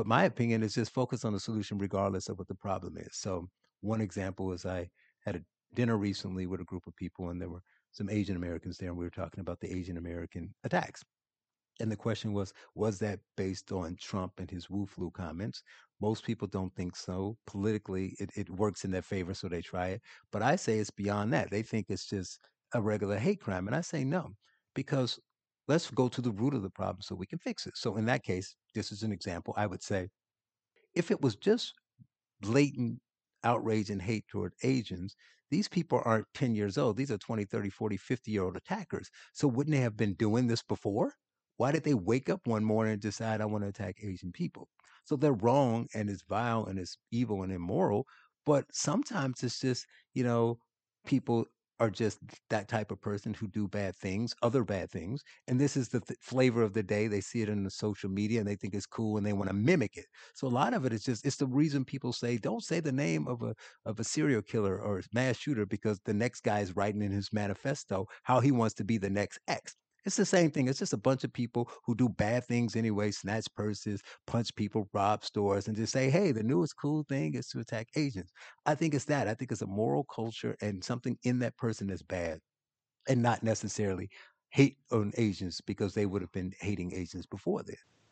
But my opinion is just focus on the solution regardless of what the problem is. So one example is I had a dinner recently with a group of people, and there were some Asian Americans there, and we were talking about the Asian American attacks. And the question was, was that based on Trump and his Wu flu comments? Most people don't think so. Politically, it, it works in their favor, so they try it. But I say it's beyond that. They think it's just a regular hate crime. And I say no, because let's go to the root of the problem so we can fix it. So in that case, this is an example. I would say if it was just blatant outrage and hate toward Asians, these people aren't 10 years old. These are 20, 30, 40, 50 year old attackers. So wouldn't they have been doing this before? Why did they wake up one morning and decide I want to attack Asian people? So they're wrong and it's vile and it's evil and immoral. But sometimes it's just, you know, people are just that type of person who do bad things, other bad things. And this is the th- flavor of the day. They see it in the social media and they think it's cool and they want to mimic it. So a lot of it is just it's the reason people say don't say the name of a of a serial killer or mass shooter because the next guy is writing in his manifesto how he wants to be the next X. It's the same thing. It's just a bunch of people who do bad things anyway, snatch purses, punch people, rob stores, and just say, hey, the newest cool thing is to attack Asians. I think it's that. I think it's a moral culture and something in that person that's bad and not necessarily hate on Asians because they would have been hating Asians before then.